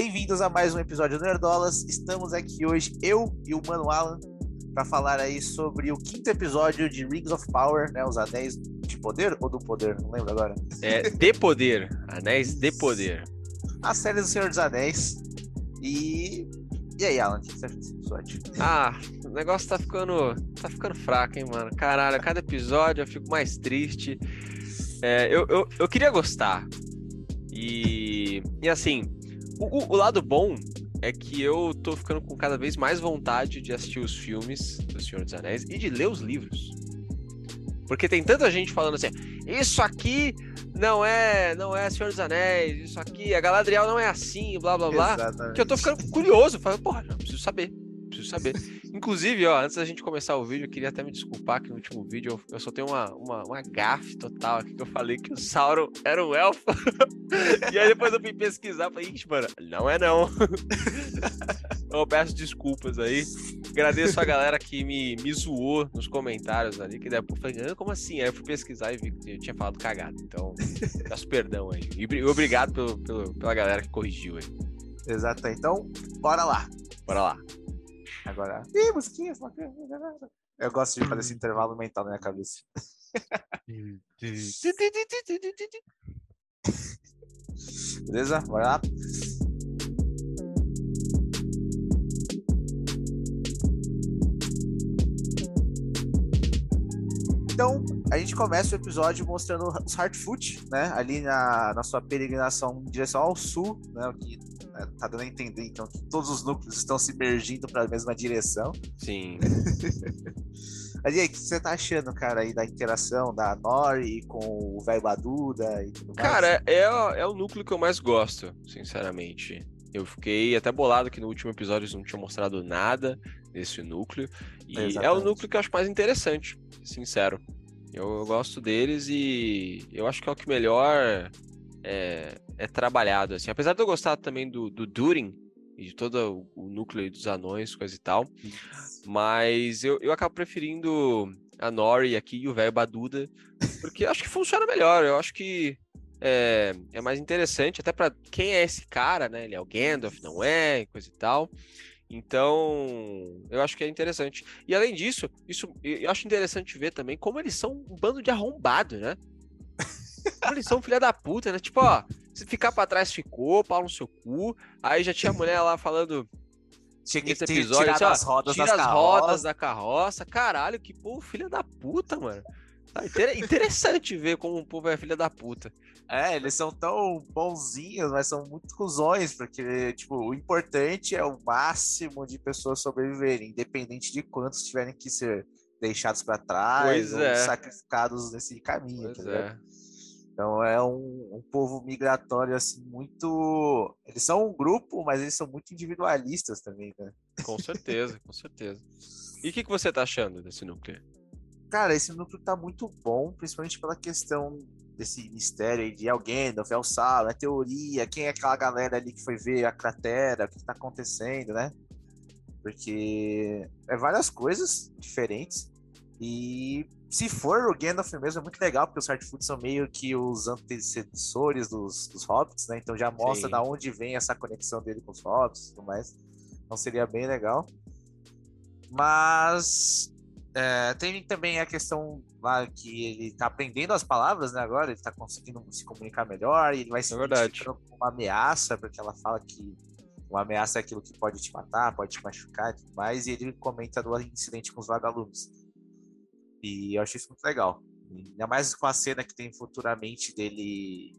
Bem-vindos a mais um episódio do Nerdolas. Estamos aqui hoje, eu e o Mano Alan, para falar aí sobre o quinto episódio de Rings of Power, né? Os Anéis de Poder ou do Poder? Não lembro agora. É, de Poder. Anéis de Poder. A série do Senhor dos Anéis. E. E aí, Alan, o que você acha desse episódio? Ah, o negócio tá ficando. tá ficando fraco, hein, mano? Caralho, a cada episódio eu fico mais triste. É, eu, eu, eu queria gostar. E. E assim, o, o, lado bom é que eu tô ficando com cada vez mais vontade de assistir os filmes do Senhor dos Anéis e de ler os livros. Porque tem tanta gente falando assim, isso aqui não é, não é Senhor dos Anéis, isso aqui, a Galadriel não é assim, blá blá blá. Exatamente. Que eu tô ficando curioso, falando, porra, não, preciso saber, preciso saber. Inclusive, ó, antes da gente começar o vídeo, eu queria até me desculpar que no último vídeo eu, eu só tenho uma, uma, uma gafe total aqui que eu falei que o Sauron era um elfo. e aí depois eu fui pesquisar, falei, ixi, mano, não é não. eu peço desculpas aí. Agradeço a galera que me, me zoou nos comentários ali, que depois eu falei, ah, como assim? Aí eu fui pesquisar e vi que eu tinha falado cagado. Então, peço perdão aí. E obrigado pelo, pelo, pela galera que corrigiu aí. Exato. Então, bora lá. Bora lá. Agora. Ih, musiquinha, Eu gosto de fazer esse intervalo mental na minha cabeça. Beleza? Bora lá. Então, a gente começa o episódio mostrando os Hardfoot, né? Ali na, na sua peregrinação em direção ao sul, né, tá dando a entender, então, que todos os núcleos estão se mergindo para a mesma direção. Sim. Ali, o que você tá achando, cara, aí da interação da Nori com o velho Baduda e tudo mais? Cara, é, é o núcleo que eu mais gosto, sinceramente. Eu fiquei até bolado que no último episódio eles não tinham mostrado nada desse núcleo. E Exatamente. é o núcleo que eu acho mais interessante, sincero. Eu, eu, gosto deles e eu acho que é o que melhor é, é trabalhado, assim. Apesar de eu gostar também do, do Durin e de todo o, núcleo dos anões, coisa e tal, mas eu, eu acabo preferindo a Nori aqui e o velho Baduda, porque acho que funciona melhor. Eu acho que é, é mais interessante, até para quem é esse cara, né? Ele é o Gandalf, não é, coisa e tal. Então, eu acho que é interessante. E além disso, isso eu acho interessante ver também como eles são um bando de arrombado, né? Como eles são filha da puta, né? Tipo, ó, se ficar pra trás ficou, pau no seu cu. Aí já tinha mulher lá falando. Tinha que episódio, tirar as rodas tira as rodas da carroça. Caralho, que povo filha da puta, mano. Ah, interessante ver como o povo é filha da puta. É, eles são tão bonzinhos, mas são muito cuzões, porque, tipo, o importante é o máximo de pessoas sobreviverem, independente de quantos tiverem que ser deixados para trás pois ou é. sacrificados nesse caminho. Pois tá é. Então é um, um, povo migratório assim muito. Eles são um grupo, mas eles são muito individualistas também, né? Com certeza, com certeza. E o que, que você tá achando desse núcleo? Cara, esse núcleo tá muito bom, principalmente pela questão desse mistério aí de alguém, do El Sala, a teoria, quem é aquela galera ali que foi ver a cratera, o que tá acontecendo, né? Porque é várias coisas diferentes e se for o Gandalf mesmo, é muito legal, porque os Hardfoot são meio que os antecessores dos, dos Hobbits, né? Então já mostra Sim. da onde vem essa conexão dele com os Hobbits e tudo mais. Então seria bem legal. Mas é, tem também a questão lá que ele tá aprendendo as palavras, né? Agora ele tá conseguindo se comunicar melhor e ele vai se é identificando com uma ameaça, porque ela fala que uma ameaça é aquilo que pode te matar, pode te machucar e tudo mais. E ele comenta do incidente com os vagalumes. E eu achei isso muito legal. Ainda mais com a cena que tem futuramente dele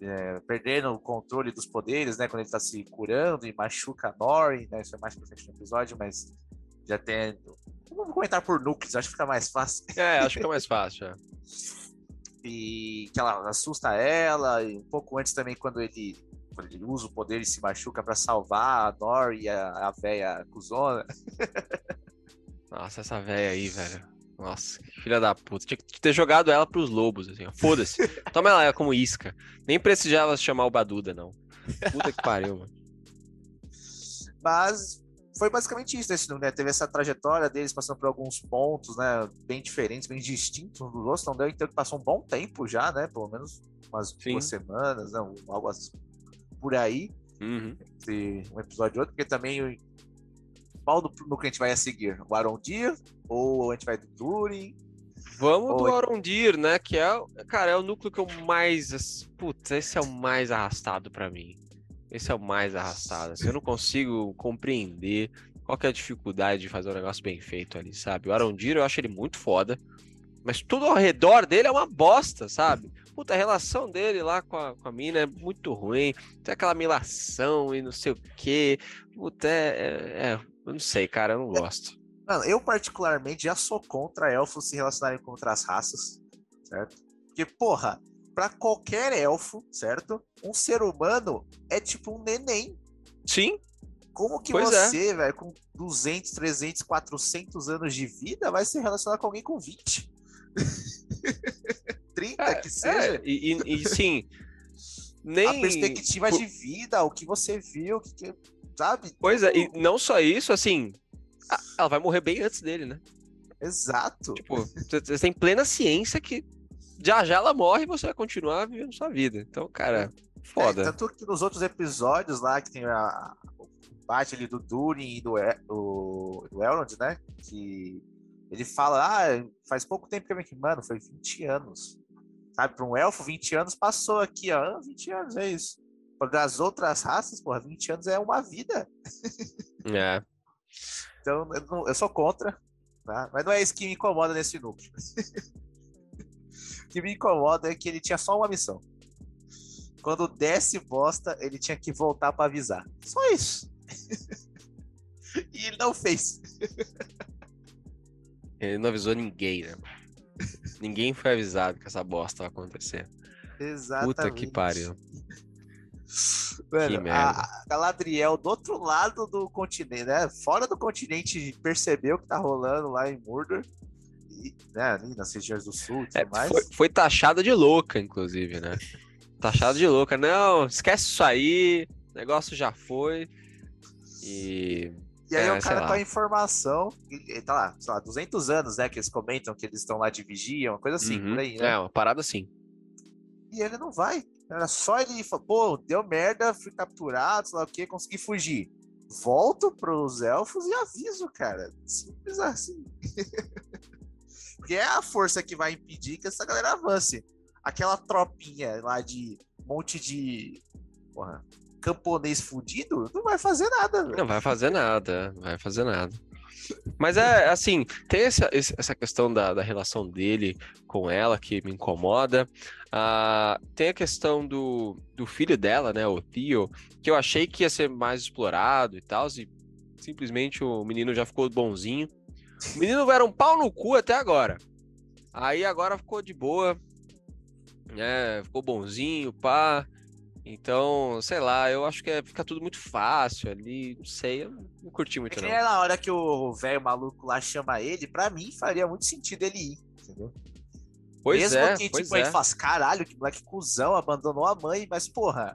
é, perdendo o controle dos poderes, né? Quando ele tá se curando e machuca a Nori, né? Isso é mais pra frente no episódio, mas já tem. Vamos comentar por núcleos, acho que fica mais fácil. É, acho que fica mais fácil. É. e que ela assusta ela, e um pouco antes também, quando ele, quando ele usa o poder e se machuca para salvar a Nori e a, a véia cuzona. Nossa, essa véia aí, velho. Nossa, filha da puta. Tinha que ter jogado ela pros lobos, assim, Foda-se. Toma ela como isca. Nem precisava chamar o Baduda, não. Puta que pariu, mano. Mas foi basicamente isso, né? né? Teve essa trajetória deles passando por alguns pontos, né? Bem diferentes, bem distintos uns dos outros. Não deu então que passou um bom tempo já, né? Pelo menos umas Sim. duas semanas, não, algo assim, por aí. Uhum. Entre um episódio e outro, porque também qual do, do que a gente vai a seguir? O Arondir ou a gente vai do Durin? Vamos Ou- do Arondir, né? Que é, o- cara, é o núcleo que eu mais. Putz, esse é o mais arrastado pra mim. Esse é o mais arrastado. assim, eu não consigo compreender qual que é a dificuldade de fazer um negócio bem feito ali, sabe? O Arondir, eu acho ele muito foda. Mas tudo ao redor dele é uma bosta, sabe? Puta, a relação dele lá com a, com a mina é muito ruim. Tem aquela milação e não sei o quê. Puta, é, é- é- Eu não sei, cara, eu não gosto. Mano, eu particularmente já sou contra elfos se relacionarem com outras raças, certo? Porque, porra, pra qualquer elfo, certo? Um ser humano é tipo um neném. Sim, Como que Pois é. você, velho, com 200, 300, 400 anos de vida, vai se relacionar com alguém com 20? 30, É, que seja. É, e, e, e, sim, A nem. perspectiva por- de vida, o que você viu, o que, que- sabe? Pois é, e Tudo- não só isso, assim, ela vai morrer bem antes dele, né? Exato. Tipo, você tem plena ciência que já já ela morre e você vai continuar vivendo sua vida. Então, cara, foda. É, tanto que nos outros episódios lá, que tem a, o bate ali do Durin e do, do, do Elrond, né? Que ele fala, ah, faz pouco tempo que eu vim aqui. Mano, foi 20 anos. Sabe, para um elfo, 20 anos passou aqui, ó. Ah, 20 anos, é isso. Para as outras raças, porra, 20 anos é uma vida. É. Então, eu, não- eu sou contra, tá? Mas não é isso que me incomoda nesse núcleo. o que me incomoda é que ele tinha só uma missão. Quando desce bosta, ele tinha que voltar pra avisar. Só isso. e ele não fez. Ele não avisou ninguém, né? Ninguém foi avisado que essa bosta vai acontecer. Exatamente. Puta que pariu. Que a, Galadriel do outro lado do continente, né? Fora do continente, percebeu o que tá rolando lá em Mordor. E, né, ali nas regiões do sul e tudo É, mais. foi, foi taxada de louca, inclusive, né? Taxada de louca. Não, esquece isso aí. O negócio já foi. E. E aí É, o cara com a informação, e- e tá lá, sei lá, 200 anos, né, que eles comentam que eles estão lá de vigia, uma coisa assim, Uhum. por aí, né? É, uma parada assim. E ele não vai. Era só ele falar, pô, deu merda, fui capturado, sei lá o que, consegui fugir. Volto pros elfos e aviso, cara. Simples assim. Porque é a força que vai impedir que essa galera avance. Aquela tropinha lá de monte de porra, camponês fudido não vai fazer nada, velho. Não vai fazer nada, vai fazer nada. Mas é assim, tem essa, essa questão da, da relação dele com ela que me incomoda. Ah, tem a questão do, do filho dela, né, o Theo, que eu achei que ia ser mais explorado e tal, e simplesmente o menino já ficou bonzinho. O menino era um pau no cu até agora. Aí agora ficou de boa, né, ficou bonzinho, pá. Então, sei lá, eu acho que é- fica tudo muito fácil ali, não sei, eu não curti É muito que não. na hora que o velho maluco lá chama ele, pra mim faria muito sentido ele ir, entendeu? Pois Mesmo é, que, pois tipo, ele é. faz, caralho, que moleque cuzão, abandonou a mãe, mas, porra,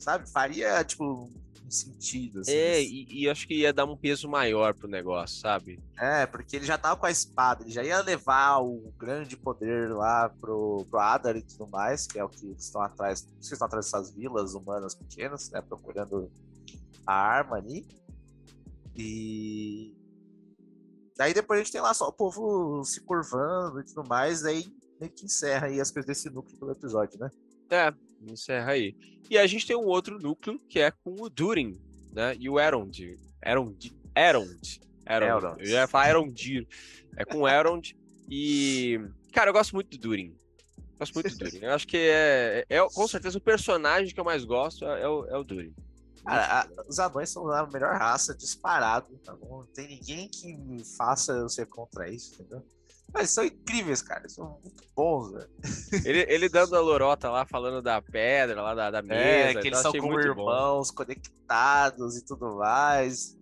sabe, faria, tipo, sentido, assim. É, e, e acho que ia dar um peso maior pro negócio, sabe? É, porque ele já tava com a espada, ele já ia levar o grande poder lá pro, pro Adar e tudo mais, que é o que eles estão atrás, eles estão atrás dessas vilas humanas pequenas, né, procurando a arma ali. E daí depois a gente tem lá só o povo se curvando e tudo mais, aí meio que encerra aí as coisas desse núcleo do episódio, né? É, encerra aí. E a gente tem um outro núcleo que é com o Durin, né? E o. Elrond. Elrond. Elrond. Elrond. Eu ia falar Elrondir. É com o Elrond. E. Cara, eu gosto muito do Durin. Gosto muito do Durin. Eu acho que é, é, com certeza o personagem que eu mais gosto é, é o, é o Durin. A- os anões são a melhor raça, disparado, tá bom? Não tem ninguém que faça eu ser contra isso, entendeu? Mas são incríveis, cara. Eles são muito bons, velho. Ele, ele dando a lorota lá, falando da pedra, lá da, da mesa. É, então que eles eu são como muito bom. irmãos, conectados e tudo mais.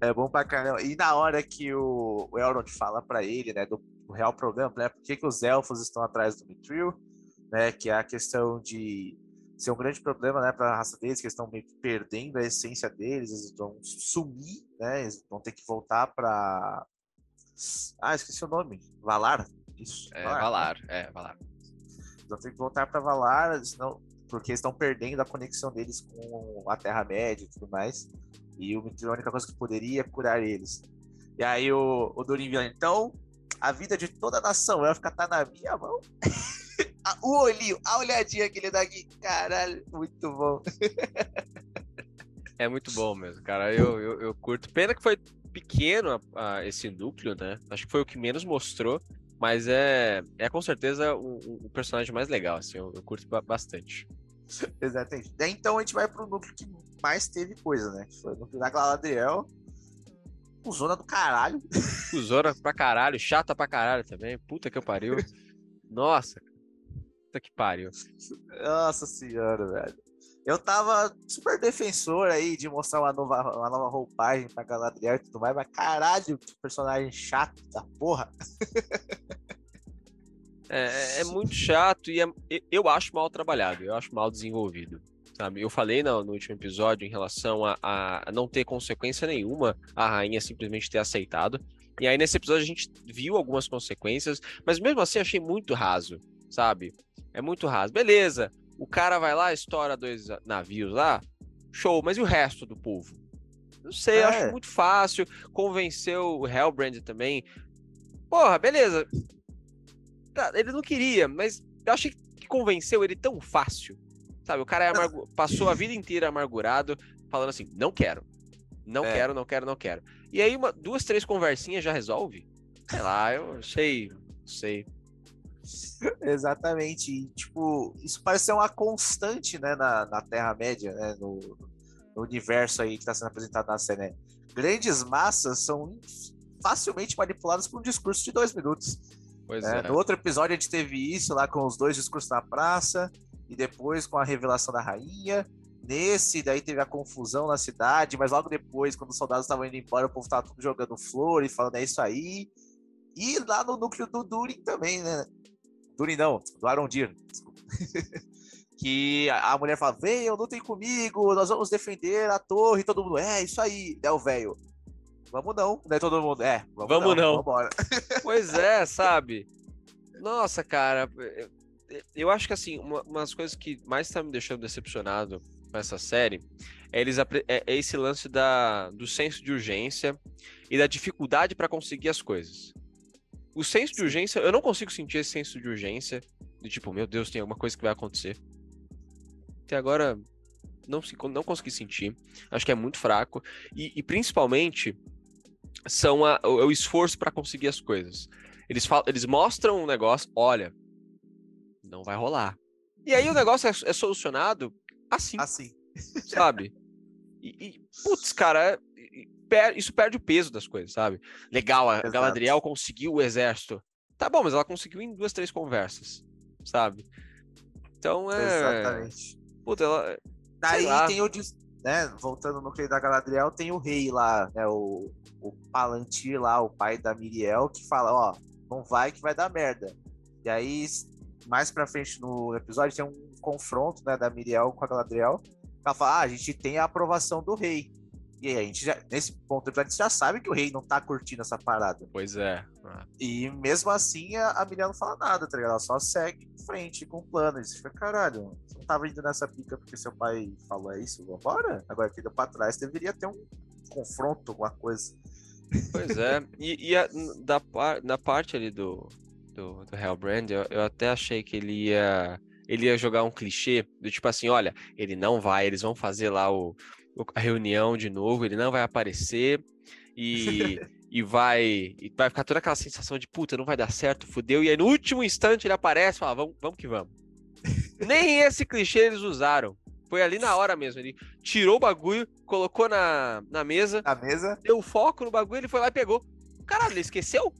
é bom pra caramba. E na hora que o, o Elrond fala pra ele, né, do, do real problema, né, por que, que os elfos estão atrás do Mithril, né, que é a questão de ser um grande problema, né, pra raça deles, que eles estão meio que perdendo a essência deles, eles vão sumir, né, eles vão ter que voltar pra... Ah, esqueci o nome. Valar? Isso. É, Valar, é, Valar. Então tem que voltar para Valar, senão porque estão perdendo a conexão deles com a Terra-média e tudo mais. E o Mithril, a única coisa que poderia é curar eles. E aí o, o Durin vira, então, a vida de toda a nação vai ficar tá na minha mão. o olhinho, a olhadinha que ele dá aqui, caralho, muito bom. é muito bom mesmo, cara. Eu, eu, eu curto. Pena que foi pequeno a, a, esse núcleo, né? Acho que foi o que menos mostrou. Mas é, é com certeza o, o personagem mais legal, assim, eu, eu curto bastante. Exatamente. Daí então a gente vai pro núcleo que mais teve coisa, né? foi o núcleo da Galadriel. Cusona do caralho. Cusona pra caralho, chata pra caralho também. Puta que eu pariu. Nossa. Puta que pariu. Nossa senhora, velho. Eu tava super defensor aí de mostrar uma nova, uma nova roupagem pra Galadriel e tudo mais, mas caralho, que personagem chato da porra. É, é, é muito chato e é, eu acho mal trabalhado, eu acho mal desenvolvido. Sabe? Eu falei no, no último episódio em relação a, a, não ter consequência nenhuma a rainha simplesmente ter aceitado. E aí nesse episódio a gente viu algumas consequências, mas mesmo assim achei muito raso, sabe? É muito raso. Beleza, o cara vai lá, estoura dois navios lá, show, mas e o resto do povo? Não sei, é. acho muito fácil. Convenceu o Hellbrand também. Porra, beleza. Tá, ele não queria, mas eu achei que convenceu ele tão fácil. Sabe, o cara é amargu... passou a vida inteira amargurado, falando assim: não quero. Não é. quero, não quero, não quero. E aí, uma, duas, três conversinhas já resolve? Sei lá, eu sei, sei. Exatamente. E, tipo, isso parece ser uma constante, né, na, na Terra-média, né, no, no, universo aí que está sendo apresentado na série. Né? Grandes massas são facilmente manipuladas por um discurso de dois minutos. Pois é, é. No outro episódio a gente teve isso lá com os dois discursos na praça, e depois com a revelação da rainha. Nesse, daí teve a confusão na cidade, mas logo depois, quando os soldados estavam indo embora, o povo tava tudo jogando flor e falando é isso aí. E lá no núcleo do Durin também, né? Durin não, do Arondir, que a, mulher fala: venham, lutem comigo, nós vamos defender a torre. Todo mundo, é, isso aí. É o velho. Vamos não, né? Todo mundo, é, vamos, vamos não. não. Vambora. Pois é, sabe? Nossa, cara, eu acho que assim, uma, uma das coisas que mais tá me deixando decepcionado com essa série é, eles, é, é esse lance da, do senso de urgência e da dificuldade para conseguir as coisas. O senso de urgência, eu não consigo sentir esse senso de urgência, de tipo, meu Deus, tem alguma coisa que vai acontecer. Até agora, não, não consegui sentir. Acho que é muito fraco. E, e principalmente, são a, o, o esforço para conseguir as coisas. Eles, falam, eles mostram um negócio, olha, não vai rolar. E aí o negócio é, é solucionado assim. Assim. Sabe? E, e putz, cara, per, isso perde o peso das coisas, sabe? Legal, a Exato. Galadriel conseguiu o exército. Tá bom, mas ela conseguiu em duas, três conversas, sabe? Então é. Exatamente. Puta, ela. Daí tem o. Né, voltando no que da Galadriel, tem o rei lá, né? O, o Palantir lá, o pai da Miriel, que fala, ó, não vai que vai dar merda. E aí, mais pra frente no episódio, tem um confronto, né, da Miriel com a Galadriel. Ela fala, ah, a gente tem a aprovação do rei. E aí, a gente já, nesse ponto a gente já sabe que o rei não tá curtindo essa parada. Pois é. E mesmo assim, a, a Miriam não fala nada, tá ligado? Ela só segue em frente com o plano. E você fica, caralho, você não tava indo nessa pica porque seu pai falou isso, vambora? Agora que deu pra trás, deveria ter um confronto, alguma coisa. Pois é. E, e a, da, na parte ali do, do, do Hellbrand, eu, eu até achei que ele ia ele ia jogar um clichê do tipo assim, olha, ele não vai, eles vão fazer lá o, a reunião de novo, ele não vai aparecer e, e vai e vai ficar toda aquela sensação de puta, não vai dar certo, fudeu. E aí no último instante ele aparece e fala, vamos, vamos que vamos. Nem esse clichê eles usaram. Foi ali na hora mesmo. Ele tirou o bagulho, colocou na, na mesa. Na mesa? Deu foco no bagulho, ele foi lá e pegou. Caralho, ele esqueceu?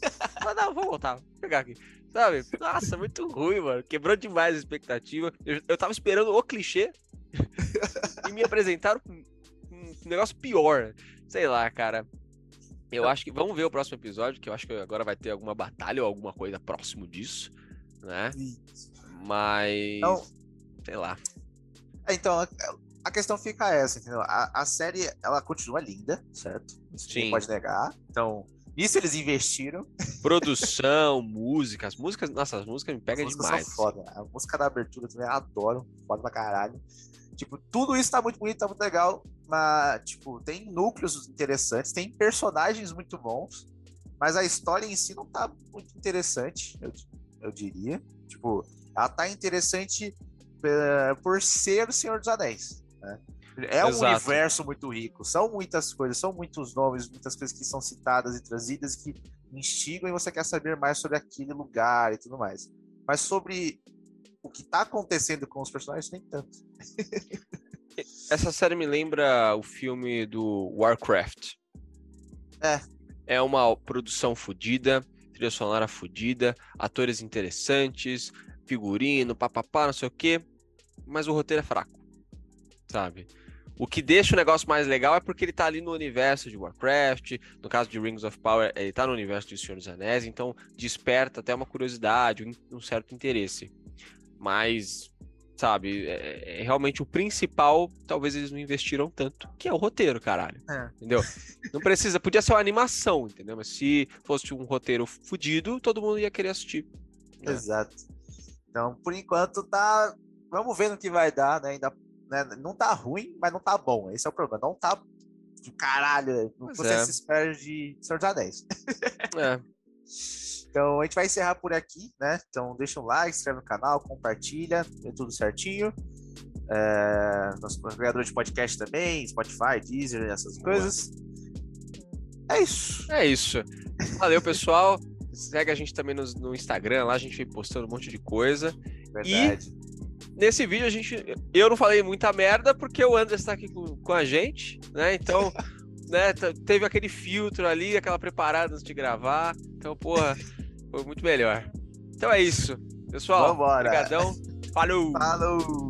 ah, não, vou voltar. Vou pegar aqui. Sabe? Nossa, muito ruim, mano. Quebrou demais a expectativa. Eu, eu tava esperando o clichê e me apresentaram um, um negócio pior. Sei lá, cara. Eu acho que. Vamos ver o próximo episódio, que eu acho que agora vai ter alguma batalha ou alguma coisa próximo disso, né? Mas. Então, sei lá. É, então, a, questão fica essa, entendeu? A, a, série, ela continua linda, certo? Isso Sim. pode negar. Então, isso eles investiram. Produção, música. As músicas, nossa, as músicas me pegam demais. São foda. A música da abertura também eu adoro. Foda pra caralho. Tipo, tudo isso tá muito bonito, tá muito legal. Mas, tipo, tem núcleos interessantes, tem personagens muito bons. Mas a história em si não tá muito interessante, eu, eu diria. Tipo, ela tá interessante uh, por ser o Senhor dos Anéis. Né? É um universo muito rico, são muitas coisas, são muitos nomes, muitas coisas que são citadas e trazidas que instigam e você quer saber mais sobre aquele lugar e tudo mais. Mas sobre o que está acontecendo com os personagens, nem tanto. Essa série me lembra o filme do Warcraft. É. É uma produção fodida, trilha sonora fodida, atores interessantes, figurino, papapá, não sei o quê, mas o roteiro é fraco, sabe? O que deixa o negócio mais legal é porque ele tá ali no universo de Warcraft, no caso de Rings of Power, ele tá no universo de Senhor dos Anéis, então desperta até uma curiosidade, um certo interesse. Mas, sabe, é, é realmente o principal, talvez eles não investiram tanto, que é o roteiro, caralho. É. Entendeu? Não precisa, podia ser uma animação, entendeu? Mas se fosse um roteiro fudido, todo mundo ia querer assistir. Né? Exato. Então, por enquanto, tá. Vamos ver no que vai dar, né? Ainda né? Não tá ruim, mas não tá bom. Esse é o problema. Não tá de caralho. Não você é. se espera de Senhor dos Anéis. É. Então a gente vai encerrar por aqui, né? Então deixa um like, inscreve no canal, compartilha, é tudo certinho. É, nosso agregador de podcast também, Spotify, Deezer, essas coisas. É isso. É isso. Valeu, pessoal. Segue a gente também no, no Instagram, lá a gente vem postando um monte de coisa. Verdade. E nesse vídeo a gente. Eu não falei muita merda porque o André está aqui com, com a gente, né? Então, né, teve aquele filtro ali, aquela preparada antes de gravar. Então, porra, foi muito melhor. Então é isso. Pessoal, Vambora. obrigadão. Falou! Falou!